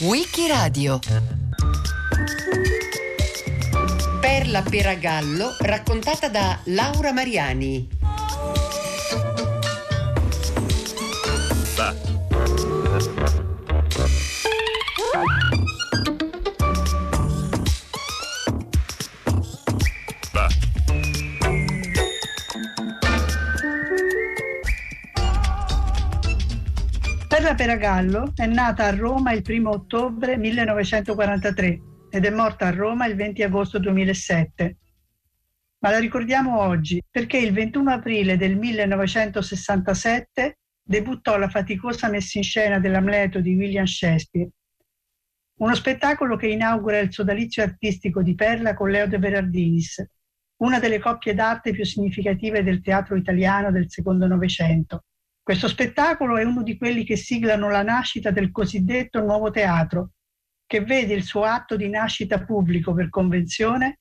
Wikiradio. Perla Peragallo raccontata da Laura Mariani Peragallo è nata a Roma il 1 ottobre 1943 ed è morta a Roma il 20 agosto 2007. Ma la ricordiamo oggi perché il 21 aprile del 1967 debuttò la faticosa messa in scena dell'Amleto di William Shakespeare, uno spettacolo che inaugura il sodalizio artistico di Perla con Leo de Berardinis, una delle coppie d'arte più significative del teatro italiano del secondo Novecento. Questo spettacolo è uno di quelli che siglano la nascita del cosiddetto nuovo teatro, che vede il suo atto di nascita pubblico per convenzione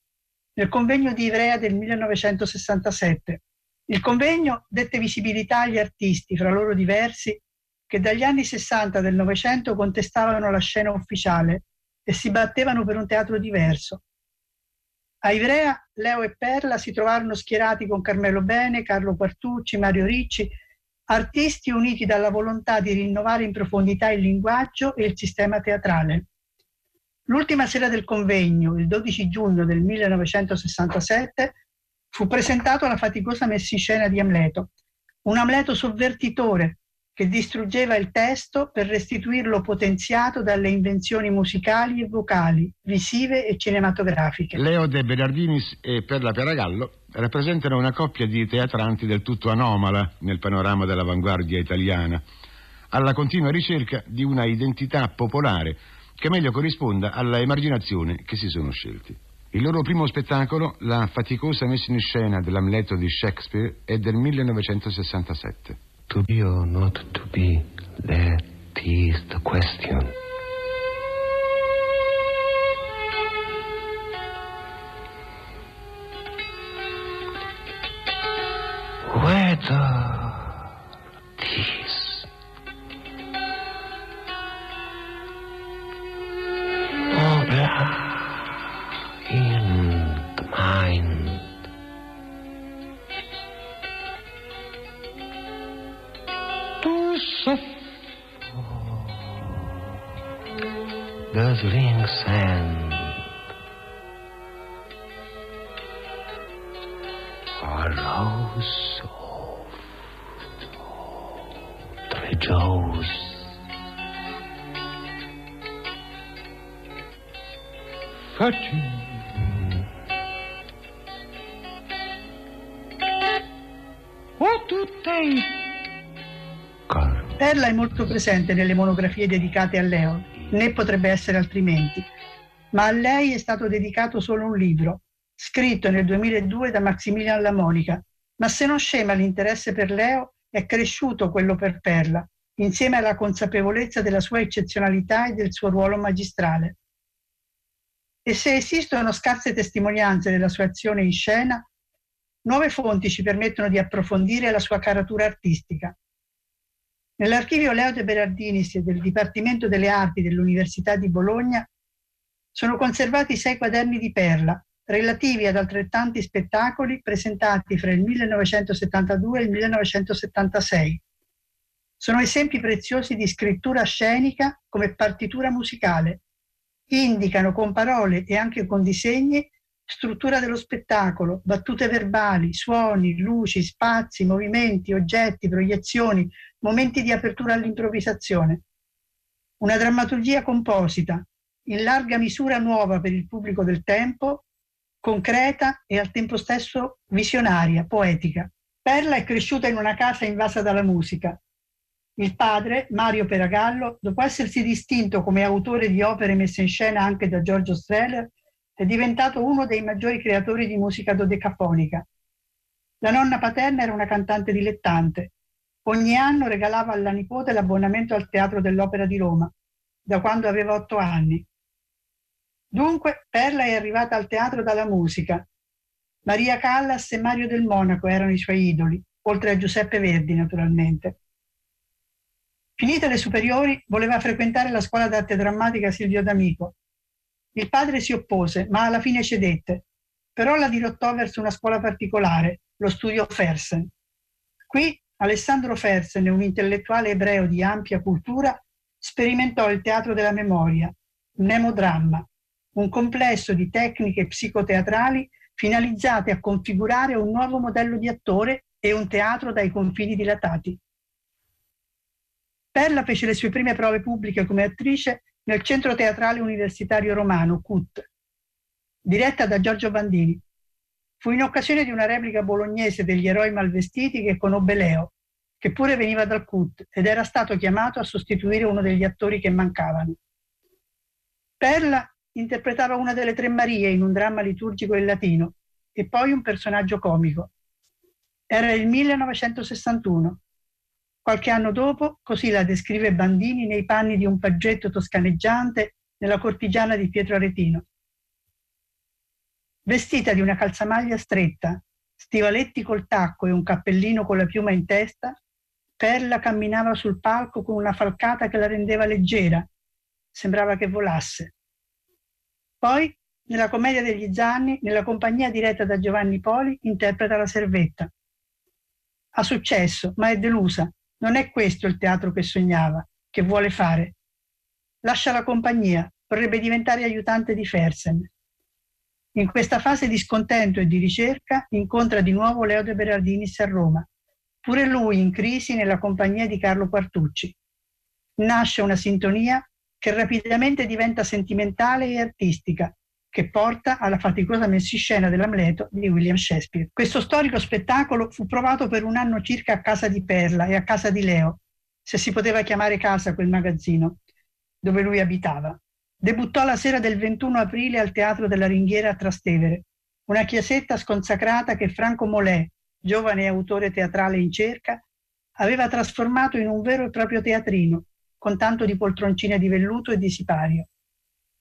nel convegno di Ivrea del 1967. Il convegno dette visibilità agli artisti, fra loro diversi, che dagli anni 60 del Novecento contestavano la scena ufficiale e si battevano per un teatro diverso. A Ivrea, Leo e Perla si trovarono schierati con Carmelo Bene, Carlo Quartucci, Mario Ricci, artisti uniti dalla volontà di rinnovare in profondità il linguaggio e il sistema teatrale. L'ultima sera del convegno, il 12 giugno del 1967, fu presentato la faticosa messa in scena di Amleto, un Amleto sovvertitore che distruggeva il testo per restituirlo potenziato dalle invenzioni musicali e vocali, visive e cinematografiche. Leo De Berardinis e Perla Peragallo rappresentano una coppia di teatranti del tutto anomala nel panorama dell'avanguardia italiana, alla continua ricerca di una identità popolare che meglio corrisponda alla emarginazione che si sono scelti. Il loro primo spettacolo, la faticosa messa in scena dell'Amleto di Shakespeare, è del 1967. To be or not to be, that is the question. Whether to suffer. Guzzling sand. Arouse of rejoice. Perla è molto presente nelle monografie dedicate a Leo, né potrebbe essere altrimenti, ma a lei è stato dedicato solo un libro, scritto nel 2002 da Maximilian Lamonica. Ma se non scema l'interesse per Leo, è cresciuto quello per Perla, insieme alla consapevolezza della sua eccezionalità e del suo ruolo magistrale. E se esistono scarse testimonianze della sua azione in scena, nuove fonti ci permettono di approfondire la sua caratura artistica. Nell'archivio Leo de Berardinis del Dipartimento delle Arti dell'Università di Bologna sono conservati sei quaderni di Perla, relativi ad altrettanti spettacoli presentati fra il 1972 e il 1976. Sono esempi preziosi di scrittura scenica come partitura musicale. Indicano con parole e anche con disegni struttura dello spettacolo, battute verbali, suoni, luci, spazi, movimenti, oggetti, proiezioni, momenti di apertura all'improvvisazione. Una drammaturgia composita, in larga misura nuova per il pubblico del tempo, concreta e al tempo stesso visionaria, poetica. Perla è cresciuta in una casa invasa dalla musica. Il padre, Mario Peragallo, dopo essersi distinto come autore di opere messe in scena anche da Giorgio Strehler, è diventato uno dei maggiori creatori di musica dodecafonica. La nonna paterna era una cantante dilettante. Ogni anno regalava alla nipote l'abbonamento al Teatro dell'Opera di Roma, da quando aveva otto anni. Dunque, Perla è arrivata al teatro dalla musica. Maria Callas e Mario del Monaco erano i suoi idoli, oltre a Giuseppe Verdi, naturalmente. Finite le superiori, voleva frequentare la scuola d'arte drammatica Silvio D'Amico. Il padre si oppose, ma alla fine cedette, però la dirottò verso una scuola particolare, lo studio Fersen. Qui Alessandro Fersen, un intellettuale ebreo di ampia cultura, sperimentò il teatro della memoria, nemodramma, un complesso di tecniche psicoteatrali finalizzate a configurare un nuovo modello di attore e un teatro dai confini dilatati. Perla fece le sue prime prove pubbliche come attrice nel Centro Teatrale Universitario Romano, CUT, diretta da Giorgio Bandini. Fu in occasione di una replica bolognese degli eroi malvestiti che conobbe Leo, che pure veniva dal CUT ed era stato chiamato a sostituire uno degli attori che mancavano. Perla interpretava una delle tre Marie in un dramma liturgico in latino e poi un personaggio comico. Era il 1961. Qualche anno dopo, così la descrive Bandini nei panni di un paggetto toscaneggiante nella cortigiana di Pietro Aretino. Vestita di una calzamaglia stretta, stivaletti col tacco e un cappellino con la piuma in testa, Perla camminava sul palco con una falcata che la rendeva leggera. Sembrava che volasse. Poi, nella commedia degli Zanni, nella compagnia diretta da Giovanni Poli, interpreta la servetta. Ha successo, ma è delusa. Non è questo il teatro che sognava, che vuole fare. Lascia la compagnia, vorrebbe diventare aiutante di Fersen. In questa fase di scontento e di ricerca incontra di nuovo Leo de Berardinis a Roma, pure lui in crisi nella compagnia di Carlo Quartucci. Nasce una sintonia che rapidamente diventa sentimentale e artistica, che porta alla faticosa messa in scena dell'Amleto di William Shakespeare. Questo storico spettacolo fu provato per un anno circa a casa di Perla e a casa di Leo, se si poteva chiamare casa quel magazzino, dove lui abitava. Debuttò la sera del 21 aprile al Teatro della Ringhiera a Trastevere, una chiesetta sconsacrata che Franco Molè, giovane autore teatrale in cerca, aveva trasformato in un vero e proprio teatrino, con tanto di poltroncine di velluto e di sipario.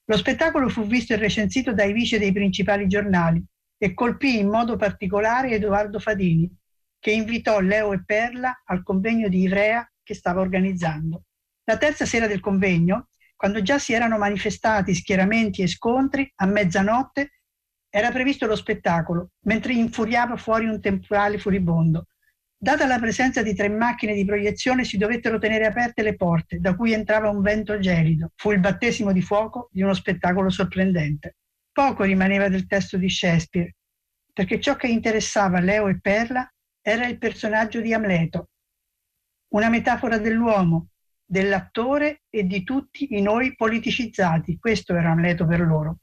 Lo spettacolo fu visto e recensito dai vice dei principali giornali e colpì in modo particolare Edoardo Fadini, che invitò Leo e Perla al convegno di Ivrea che stava organizzando. La terza sera del convegno, quando già si erano manifestati schieramenti e scontri, a mezzanotte era previsto lo spettacolo, mentre infuriava fuori un temporale furibondo. Data la presenza di tre macchine di proiezione si dovettero tenere aperte le porte, da cui entrava un vento gelido. Fu il battesimo di fuoco di uno spettacolo sorprendente. Poco rimaneva del testo di Shakespeare, perché ciò che interessava Leo e Perla era il personaggio di Amleto, una metafora dell'uomo, dell'attore e di tutti i noi politicizzati. Questo era Amleto per loro.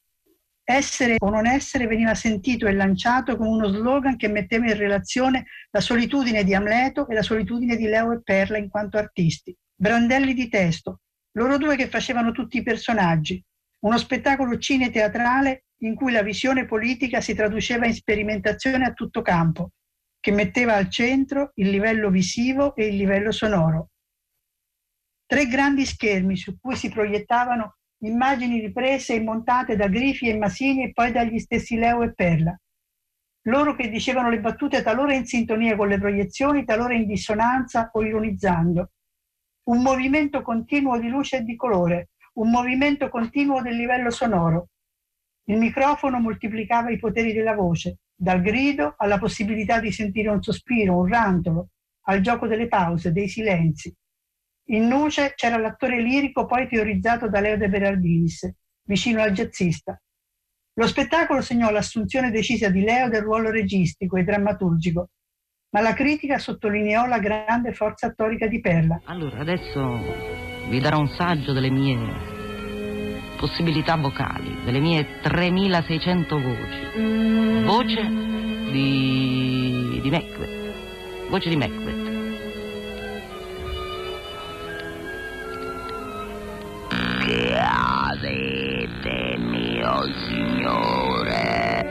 Essere o non essere veniva sentito e lanciato come uno slogan che metteva in relazione la solitudine di Amleto e la solitudine di Leo e Perla in quanto artisti. Brandelli di testo, loro due che facevano tutti i personaggi. Uno spettacolo cine-teatrale in cui la visione politica si traduceva in sperimentazione a tutto campo, che metteva al centro il livello visivo e il livello sonoro. Tre grandi schermi su cui si proiettavano immagini riprese e montate da Grifi e Masini e poi dagli stessi Leo e Perla. Loro che dicevano le battute talora in sintonia con le proiezioni, talora in dissonanza o ironizzando. Un movimento continuo di luce e di colore, un movimento continuo del livello sonoro. Il microfono moltiplicava i poteri della voce, dal grido alla possibilità di sentire un sospiro, un rantolo, al gioco delle pause, dei silenzi, in Nuce c'era l'attore lirico poi teorizzato da Leo de Berardinis, vicino al jazzista. Lo spettacolo segnò l'assunzione decisa di Leo del ruolo registico e drammaturgico, ma la critica sottolineò la grande forza attorica di Perla. Allora, adesso vi darò un saggio delle mie possibilità vocali, delle mie 3600 voci. Voce di, di Macbeth. Voce di Macbeth. Che avete, mio signore?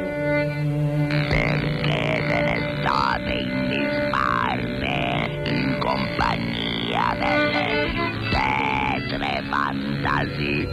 Perché ve ne state in disparte in compagnia delle più tetre fantasie?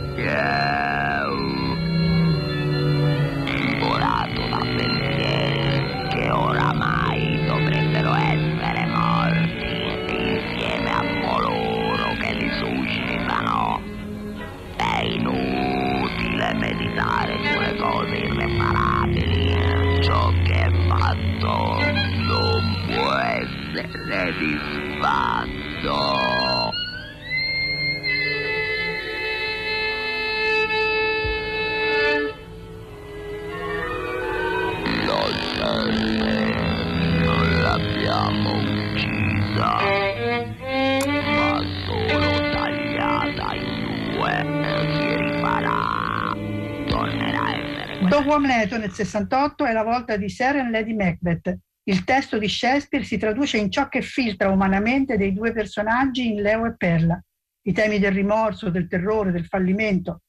Hamlet nel 68 è la volta di Sir and Lady Macbeth. Il testo di Shakespeare si traduce in ciò che filtra umanamente dei due personaggi in Leo e Perla, i temi del rimorso, del terrore, del fallimento.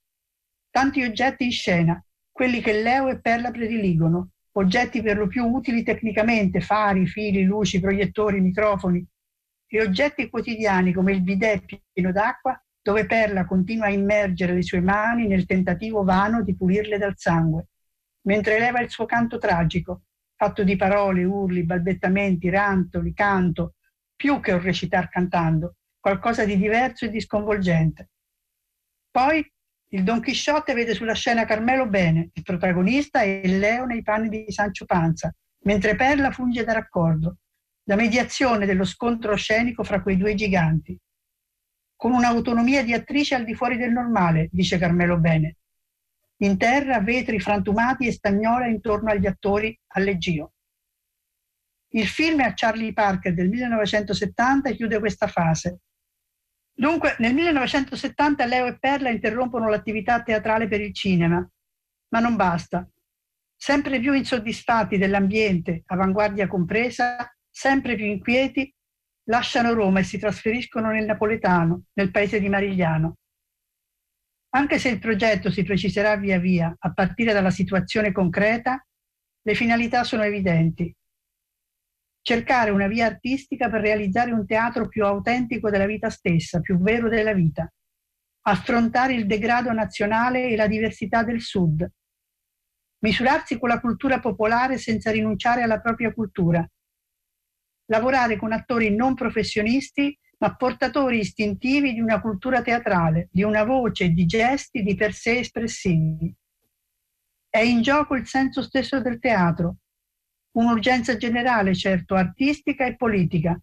Tanti oggetti in scena, quelli che Leo e Perla prediligono, oggetti per lo più utili tecnicamente, fari, fili, luci, proiettori, microfoni, e oggetti quotidiani come il bidet pieno d'acqua dove Perla continua a immergere le sue mani nel tentativo vano di pulirle dal sangue, mentre eleva il suo canto tragico, fatto di parole, urli, balbettamenti, rantoli, canto, più che un recitar cantando, qualcosa di diverso e di sconvolgente. Poi il Don Chisciotte vede sulla scena Carmelo Bene, il protagonista, e Leo nei panni di Sancio Panza, mentre Perla funge da raccordo, da mediazione dello scontro scenico fra quei due giganti. Con un'autonomia di attrice al di fuori del normale, dice Carmelo Bene. In terra vetri frantumati e stagnola intorno agli attori allegio. Il film a Charlie Parker del 1970 e chiude questa fase. Dunque, nel 1970 Leo e Perla interrompono l'attività teatrale per il cinema, ma non basta. Sempre più insoddisfatti dell'ambiente, avanguardia compresa, sempre più inquieti, lasciano Roma e si trasferiscono nel napoletano, nel paese di Marigliano. Anche se il progetto si preciserà via via a partire dalla situazione concreta, le finalità sono evidenti. Cercare una via artistica per realizzare un teatro più autentico della vita stessa, più vero della vita. Affrontare il degrado nazionale e la diversità del Sud. Misurarsi con la cultura popolare senza rinunciare alla propria cultura lavorare con attori non professionisti, ma portatori istintivi di una cultura teatrale, di una voce di gesti di per sé espressivi. È in gioco il senso stesso del teatro, un'urgenza generale, certo, artistica e politica,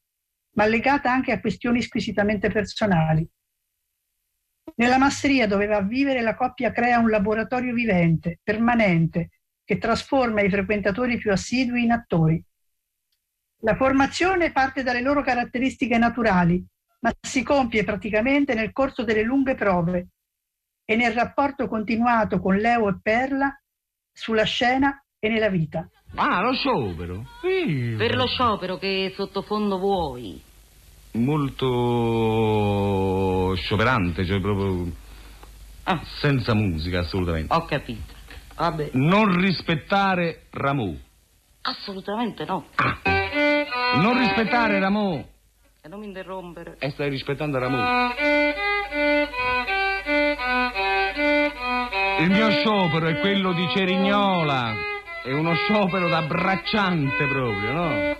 ma legata anche a questioni squisitamente personali. Nella masseria dove va a vivere la coppia crea un laboratorio vivente, permanente, che trasforma i frequentatori più assidui in attori. La formazione parte dalle loro caratteristiche naturali, ma si compie praticamente nel corso delle lunghe prove e nel rapporto continuato con Leo e Perla sulla scena e nella vita. Ah, lo sciopero. Sì. Per lo sciopero che sottofondo vuoi? Molto scioperante, cioè proprio ah. senza musica assolutamente. Ho capito. Vabbè. Non rispettare Rameau. Assolutamente no. Ah. Non rispettare Ramò. E non mi interrompere. E stai rispettando Ramò. Il mio sciopero è quello di Cerignola. È uno sciopero da bracciante proprio, no?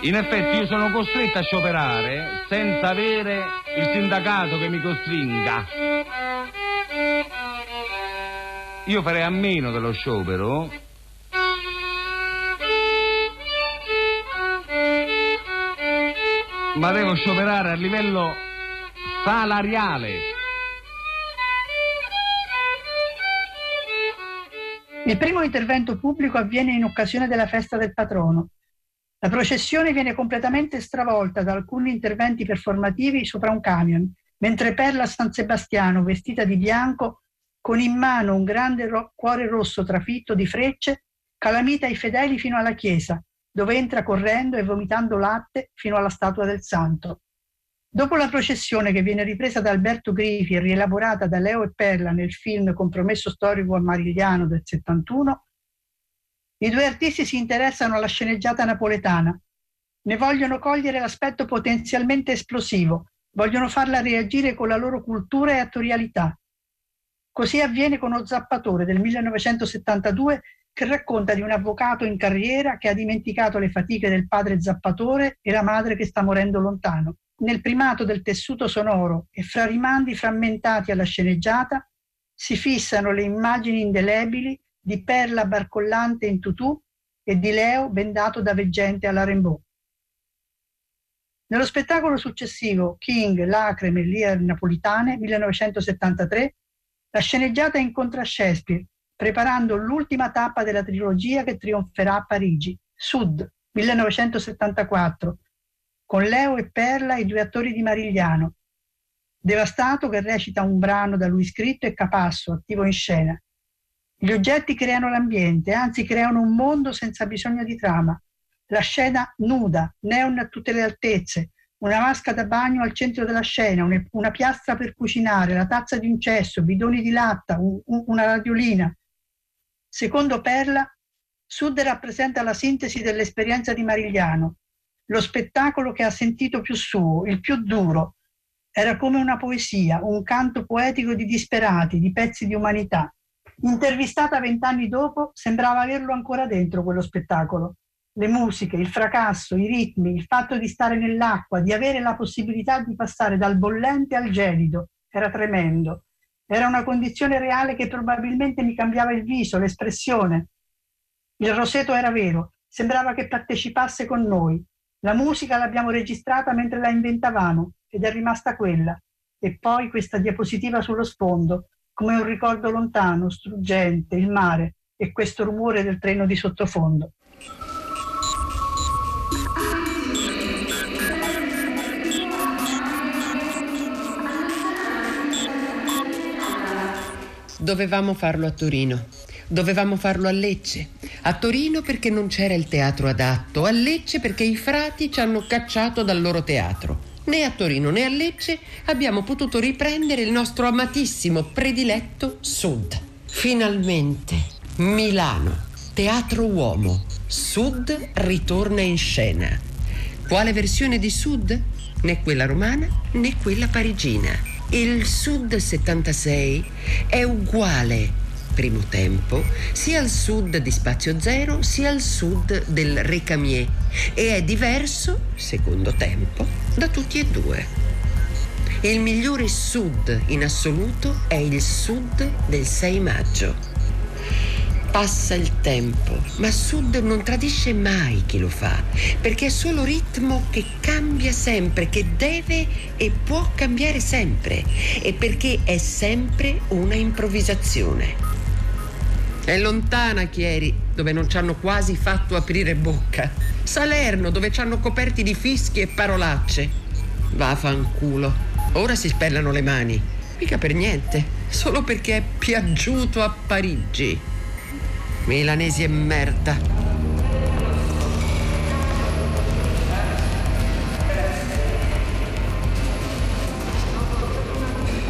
In effetti io sono costretto a scioperare senza avere il sindacato che mi costringa. Io farei a meno dello sciopero ma devo scioperare a livello salariale. Il primo intervento pubblico avviene in occasione della festa del patrono. La processione viene completamente stravolta da alcuni interventi performativi sopra un camion, mentre Perla San Sebastiano, vestita di bianco, con in mano un grande ro- cuore rosso trafitto di frecce, calamita i fedeli fino alla chiesa, dove entra correndo e vomitando latte fino alla statua del santo. Dopo la processione che viene ripresa da Alberto Grifi e rielaborata da Leo e Perla nel film Compromesso storico a Marigliano del 71, i due artisti si interessano alla sceneggiata napoletana. Ne vogliono cogliere l'aspetto potenzialmente esplosivo, vogliono farla reagire con la loro cultura e attorialità. Così avviene con O Zappatore del 1972 che racconta di un avvocato in carriera che ha dimenticato le fatiche del padre zappatore e la madre che sta morendo lontano. Nel primato del tessuto sonoro e fra rimandi frammentati alla sceneggiata si fissano le immagini indelebili di Perla barcollante in tutù e di Leo bendato da veggente alla Rimbaud. Nello spettacolo successivo King, Lacrime e Lear Napolitane 1973, la sceneggiata incontra Shakespeare preparando l'ultima tappa della trilogia che trionferà a Parigi, Sud, 1974, con Leo e Perla, i due attori di Marigliano. Devastato che recita un brano da lui scritto e Capasso, attivo in scena. Gli oggetti creano l'ambiente, anzi creano un mondo senza bisogno di trama. La scena nuda, neon a tutte le altezze, una vasca da bagno al centro della scena, una piastra per cucinare, la tazza di un cesso, bidoni di latta, un, una radiolina. Secondo Perla, Sud rappresenta la sintesi dell'esperienza di Marigliano, lo spettacolo che ha sentito più suo, il più duro. Era come una poesia, un canto poetico di disperati, di pezzi di umanità. Intervistata vent'anni dopo, sembrava averlo ancora dentro quello spettacolo le musiche, il fracasso, i ritmi, il fatto di stare nell'acqua, di avere la possibilità di passare dal bollente al gelido, era tremendo. Era una condizione reale che probabilmente mi cambiava il viso, l'espressione. Il roseto era vero, sembrava che partecipasse con noi. La musica l'abbiamo registrata mentre la inventavamo ed è rimasta quella. E poi questa diapositiva sullo sfondo, come un ricordo lontano, struggente, il mare e questo rumore del treno di sottofondo. Dovevamo farlo a Torino. Dovevamo farlo a Lecce. A Torino perché non c'era il teatro adatto, a Lecce perché i frati ci hanno cacciato dal loro teatro. Né a Torino né a Lecce abbiamo potuto riprendere il nostro amatissimo, prediletto Sud. Finalmente, Milano, teatro uomo, Sud ritorna in scena. Quale versione di Sud? Né quella romana né quella parigina. Il Sud 76 è uguale, primo tempo, sia al sud di Spazio Zero sia al sud del Recamier e è diverso, secondo tempo, da tutti e due. Il migliore sud in assoluto è il sud del 6 maggio Passa il tempo, ma Sud non tradisce mai chi lo fa, perché è solo ritmo che cambia sempre, che deve e può cambiare sempre, e perché è sempre una improvvisazione. È lontana Chieri, dove non ci hanno quasi fatto aprire bocca. Salerno, dove ci hanno coperti di fischi e parolacce. Vaffanculo. Ora si spellano le mani. Mica per niente, solo perché è piaggiuto a Parigi. Milanesi e merda.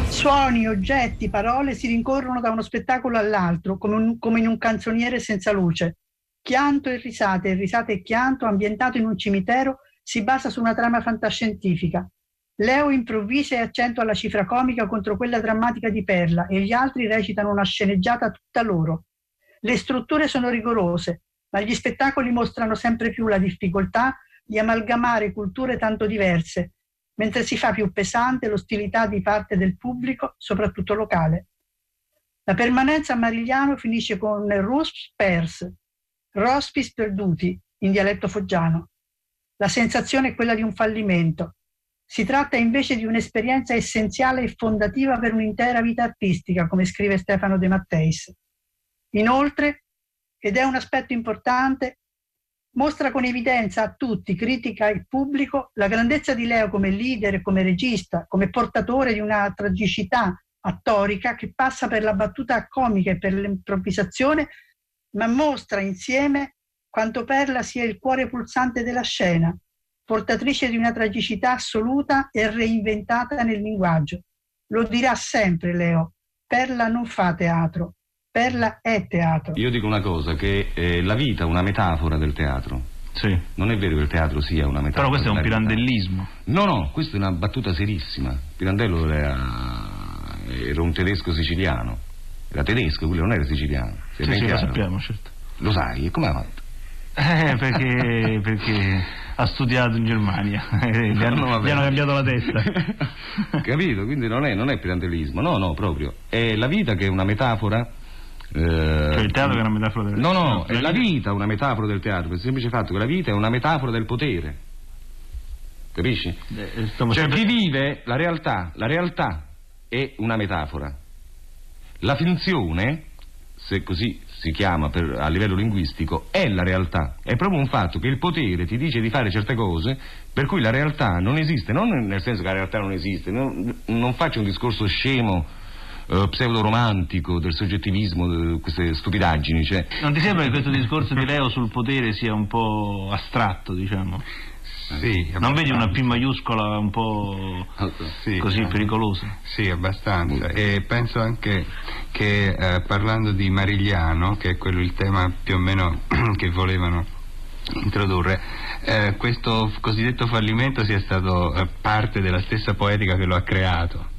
Suoni, oggetti, parole si rincorrono da uno spettacolo all'altro, come, un, come in un canzoniere senza luce. Chianto e risate, risate e chianto, ambientato in un cimitero, si basa su una trama fantascientifica. Leo improvvisa e accentua la cifra comica contro quella drammatica di Perla e gli altri recitano una sceneggiata tutta loro. Le strutture sono rigorose, ma gli spettacoli mostrano sempre più la difficoltà di amalgamare culture tanto diverse, mentre si fa più pesante l'ostilità di parte del pubblico, soprattutto locale. La permanenza a Marigliano finisce con Rusps pers, Rospis perduti, in dialetto foggiano. La sensazione è quella di un fallimento. Si tratta invece di un'esperienza essenziale e fondativa per un'intera vita artistica, come scrive Stefano De Matteis. Inoltre, ed è un aspetto importante, mostra con evidenza a tutti, critica il pubblico, la grandezza di Leo come leader, come regista, come portatore di una tragicità attorica che passa per la battuta comica e per l'improvvisazione, ma mostra insieme quanto Perla sia il cuore pulsante della scena, portatrice di una tragicità assoluta e reinventata nel linguaggio. Lo dirà sempre Leo, Perla non fa teatro, Perla è teatro. Io dico una cosa, che eh, la vita è una metafora del teatro. Sì. Non è vero che il teatro sia una metafora. Però questo è un pirandellismo. No, no, questa è una battuta serissima. Pirandello era, era un tedesco siciliano. Era tedesco, quello non era siciliano. Sì, sì, lo sappiamo, certo. Lo sai, e come ha fatto? Eh, perché, perché ha studiato in Germania, gli, hanno, gli hanno cambiato la testa. Capito? Quindi non è, non è pirandellismo, no, no, proprio. È la vita che è una metafora eh, cioè il teatro è una metafora del No, no, no, è la vita una metafora del teatro, per il semplice fatto che la vita è una metafora del potere. Capisci? Eh, eh cioè sempre... chi vive la realtà, la realtà è una metafora. La finzione, se così si chiama per, a livello linguistico, è la realtà. È proprio un fatto che il potere ti dice di fare certe cose per cui la realtà non esiste, non nel senso che la realtà non esiste, non, non faccio un discorso scemo eh, pseudo-romantico del soggettivismo, di queste stupidaggini. Cioè... Non ti sembra che questo discorso di Leo sul potere sia un po' astratto, diciamo? Sì, non vedi una P maiuscola un po' sì, così no. pericolosa? Sì, abbastanza. E penso anche che eh, parlando di Marigliano, che è quello il tema più o meno che volevano introdurre, eh, questo cosiddetto fallimento sia stato eh, parte della stessa poetica che lo ha creato.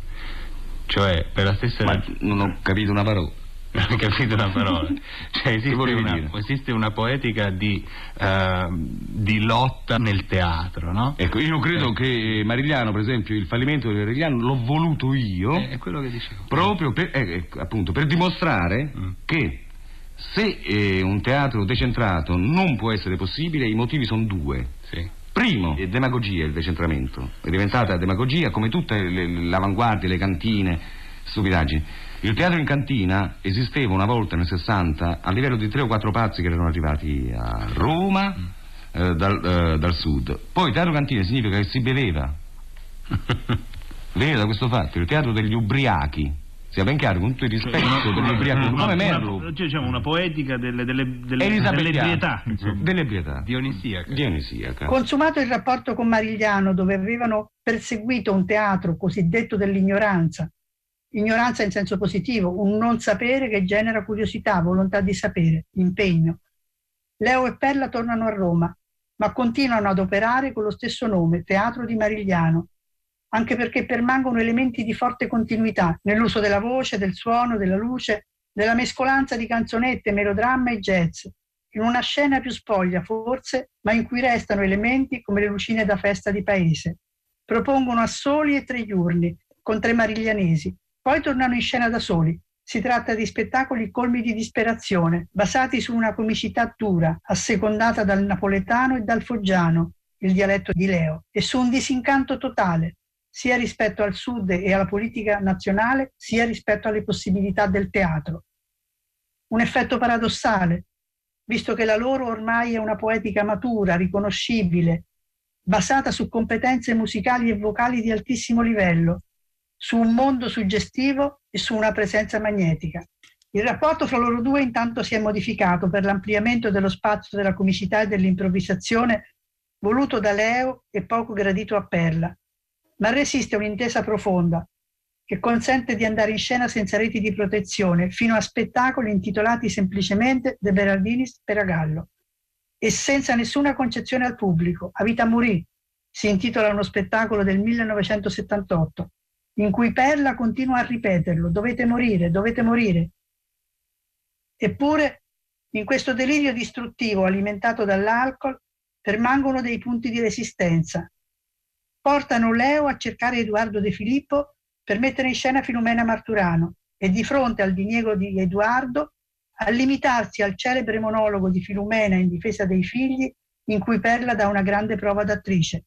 Cioè, per la stessa... Ma non ho capito una parola. Non ho capito una parola. Cioè, esiste, una, esiste una, poetica di, uh, di, lotta nel teatro, no? Ecco, io credo eh. che Marigliano, per esempio, il fallimento di Marigliano l'ho voluto io. Eh, è quello che dicevo. Proprio per, eh, appunto, per dimostrare mm. che se eh, un teatro decentrato non può essere possibile, i motivi sono due. Primo, è demagogia il decentramento, è diventata demagogia come tutte le, avanguardie, le cantine, stupidaggini. Il teatro in cantina esisteva una volta nel 60 a livello di tre o quattro pazzi che erano arrivati a Roma eh, dal, eh, dal, sud. Poi teatro cantina significa che si beveva. Vede da questo fatto, il teatro degli ubriachi sia ben chiaro, con tutto il rispetto cioè, dell'ubriaco, come Merlo. Cioè, diciamo una poetica delle, delle, delle, dell'ebrietà. Dell'ebrietà. Dionisiaca. Dionisiaca. Consumato il rapporto con Marigliano, dove avevano perseguito un teatro cosiddetto dell'ignoranza, ignoranza in senso positivo, un non sapere che genera curiosità, volontà di sapere, impegno. Leo e Perla tornano a Roma, ma continuano ad operare con lo stesso nome, Teatro di Marigliano, anche perché permangono elementi di forte continuità nell'uso della voce, del suono, della luce, della mescolanza di canzonette, melodramma e jazz, in una scena più spoglia forse, ma in cui restano elementi come le lucine da festa di paese. Propongono a soli e tre giorni, con tre mariglianesi, poi tornano in scena da soli. Si tratta di spettacoli colmi di disperazione, basati su una comicità dura, assecondata dal napoletano e dal foggiano, il dialetto di Leo, e su un disincanto totale, sia rispetto al Sud e alla politica nazionale, sia rispetto alle possibilità del teatro. Un effetto paradossale, visto che la loro ormai è una poetica matura, riconoscibile, basata su competenze musicali e vocali di altissimo livello, su un mondo suggestivo e su una presenza magnetica. Il rapporto fra loro due intanto si è modificato per l'ampliamento dello spazio della comicità e dell'improvvisazione voluto da Leo e poco gradito a Perla, ma resiste un'intesa profonda che consente di andare in scena senza reti di protezione fino a spettacoli intitolati semplicemente De Berardinis per Agallo e senza nessuna concezione al pubblico. A vita morì si intitola uno spettacolo del 1978 in cui Perla continua a ripeterlo, dovete morire, dovete morire. Eppure in questo delirio distruttivo alimentato dall'alcol permangono dei punti di resistenza portano Leo a cercare Edoardo De Filippo per mettere in scena Filomena Marturano e di fronte al diniego di Edoardo a limitarsi al celebre monologo di Filomena in difesa dei figli in cui Perla dà una grande prova d'attrice.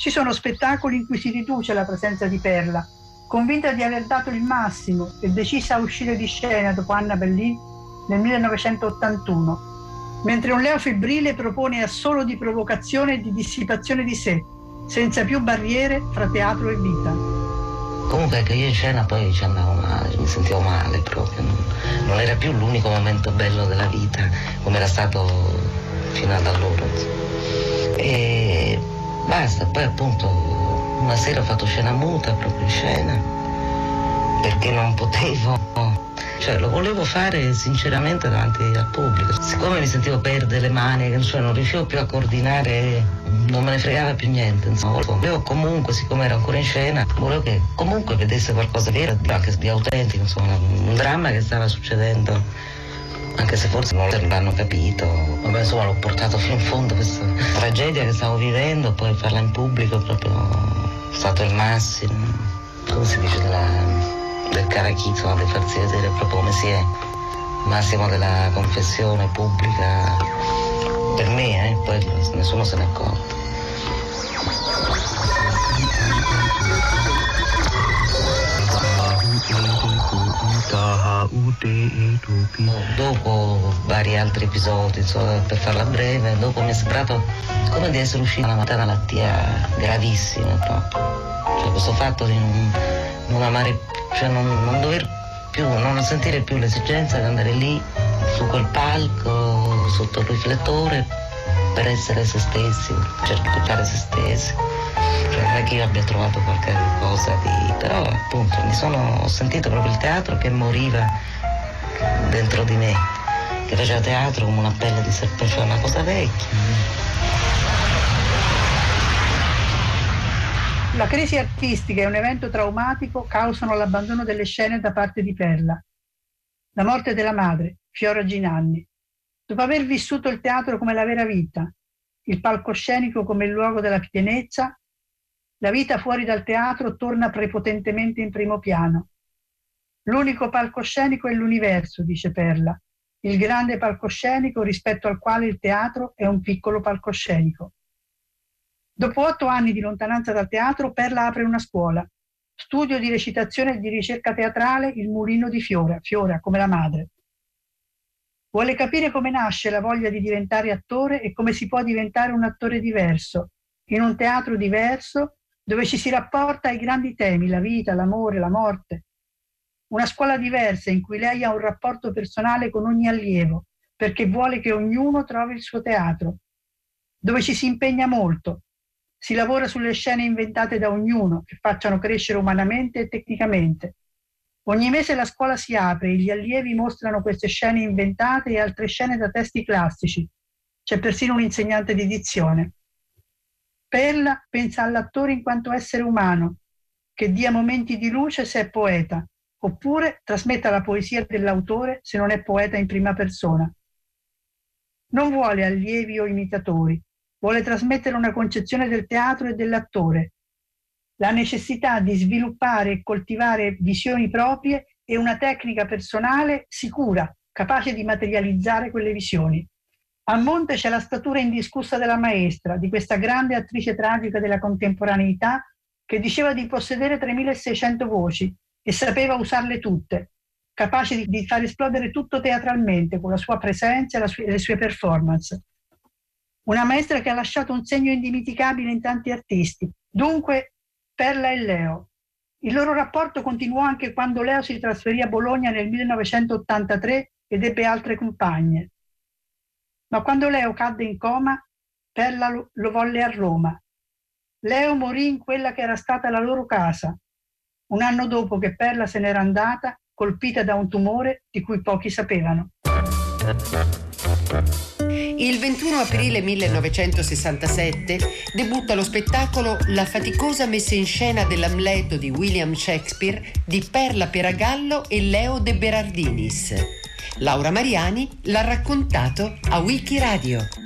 Ci sono spettacoli in cui si riduce la presenza di Perla, convinta di aver dato il massimo e decisa a uscire di scena dopo Anna Bellini nel 1981, mentre un Leo febbrile propone a solo di provocazione e di dissipazione di sé, senza più barriere fra teatro e vita. Comunque che io in scena poi ci andavo male, mi sentivo male proprio, non, non era più l'unico momento bello della vita come era stato fino ad allora. E basta, poi appunto una sera ho fatto scena muta proprio in scena perché non potevo cioè lo volevo fare sinceramente davanti al pubblico. Siccome mi sentivo perdere le mani, cioè non riuscivo più a coordinare, non me ne fregava più niente, insomma. Volevo comunque, siccome ero ancora in scena, volevo che comunque vedesse qualcosa di vero, anche di autentico, insomma, un dramma che stava succedendo anche se forse non l'hanno capito, vabbè insomma l'ho portato fino in fondo questa tragedia che stavo vivendo, poi farla in pubblico è proprio stato il massimo, come si dice, della, del carachito, di farsi vedere proprio come si è, massimo della confessione pubblica, per me, eh, poi nessuno se ne accorge. accorto. Dopo vari altri episodi, insomma, per farla breve, dopo mi è sembrato come di essere uscita una malattia gravissima. Cioè questo fatto di non, non amare, cioè non, non dover più, non sentire più l'esigenza di andare lì su quel palco, sotto il riflettore, per essere se stessi, cercare se stessi. Cioè, non è che io abbia trovato qualche cosa di. però appunto mi sono. ho sentito proprio il teatro che moriva dentro di me, che faceva teatro come una pelle di serpente, cioè una cosa vecchia. La crisi artistica e un evento traumatico causano l'abbandono delle scene da parte di Perla. La morte della madre, Fiora Ginanni. Dopo aver vissuto il teatro come la vera vita, il palcoscenico come il luogo della pienezza, la vita fuori dal teatro torna prepotentemente in primo piano. L'unico palcoscenico è l'universo, dice Perla, il grande palcoscenico rispetto al quale il teatro è un piccolo palcoscenico. Dopo otto anni di lontananza dal teatro, Perla apre una scuola, studio di recitazione e di ricerca teatrale Il Mulino di Fiora, Fiora come la madre. Vuole capire come nasce la voglia di diventare attore e come si può diventare un attore diverso, in un teatro diverso, dove ci si rapporta ai grandi temi, la vita, l'amore, la morte. Una scuola diversa in cui lei ha un rapporto personale con ogni allievo, perché vuole che ognuno trovi il suo teatro, dove ci si impegna molto, si lavora sulle scene inventate da ognuno che facciano crescere umanamente e tecnicamente. Ogni mese la scuola si apre e gli allievi mostrano queste scene inventate e altre scene da testi classici. C'è persino un insegnante di dizione. Perla pensa all'attore in quanto essere umano, che dia momenti di luce se è poeta, oppure trasmetta la poesia dell'autore se non è poeta in prima persona. Non vuole allievi o imitatori, vuole trasmettere una concezione del teatro e dell'attore, la necessità di sviluppare e coltivare visioni proprie e una tecnica personale sicura, capace di materializzare quelle visioni. A monte c'è la statura indiscussa della maestra, di questa grande attrice tragica della contemporaneità che diceva di possedere 3600 voci e sapeva usarle tutte, capace di, far esplodere tutto teatralmente con la sua presenza e le sue performance. Una maestra che ha lasciato un segno indimenticabile in tanti artisti. Dunque, Perla e Leo. Il loro rapporto continuò anche quando Leo si trasferì a Bologna nel 1983 ed ebbe altre compagne. Ma quando Leo cadde in coma, Perla lo, lo volle a Roma. Leo morì in quella che era stata la loro casa, un anno dopo che Perla se n'era andata, colpita da un tumore di cui pochi sapevano. Il 21 aprile 1967 debutta lo spettacolo La faticosa messa in scena dell'Amleto di William Shakespeare di Perla Peragallo e Leo De Berardinis. Laura Mariani l'ha raccontato a Wikiradio.